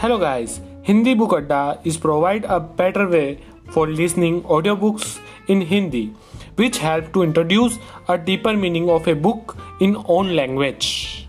Hello guys, Hindi Book Adda is provide a better way for listening audiobooks in Hindi, which help to introduce a deeper meaning of a book in own language.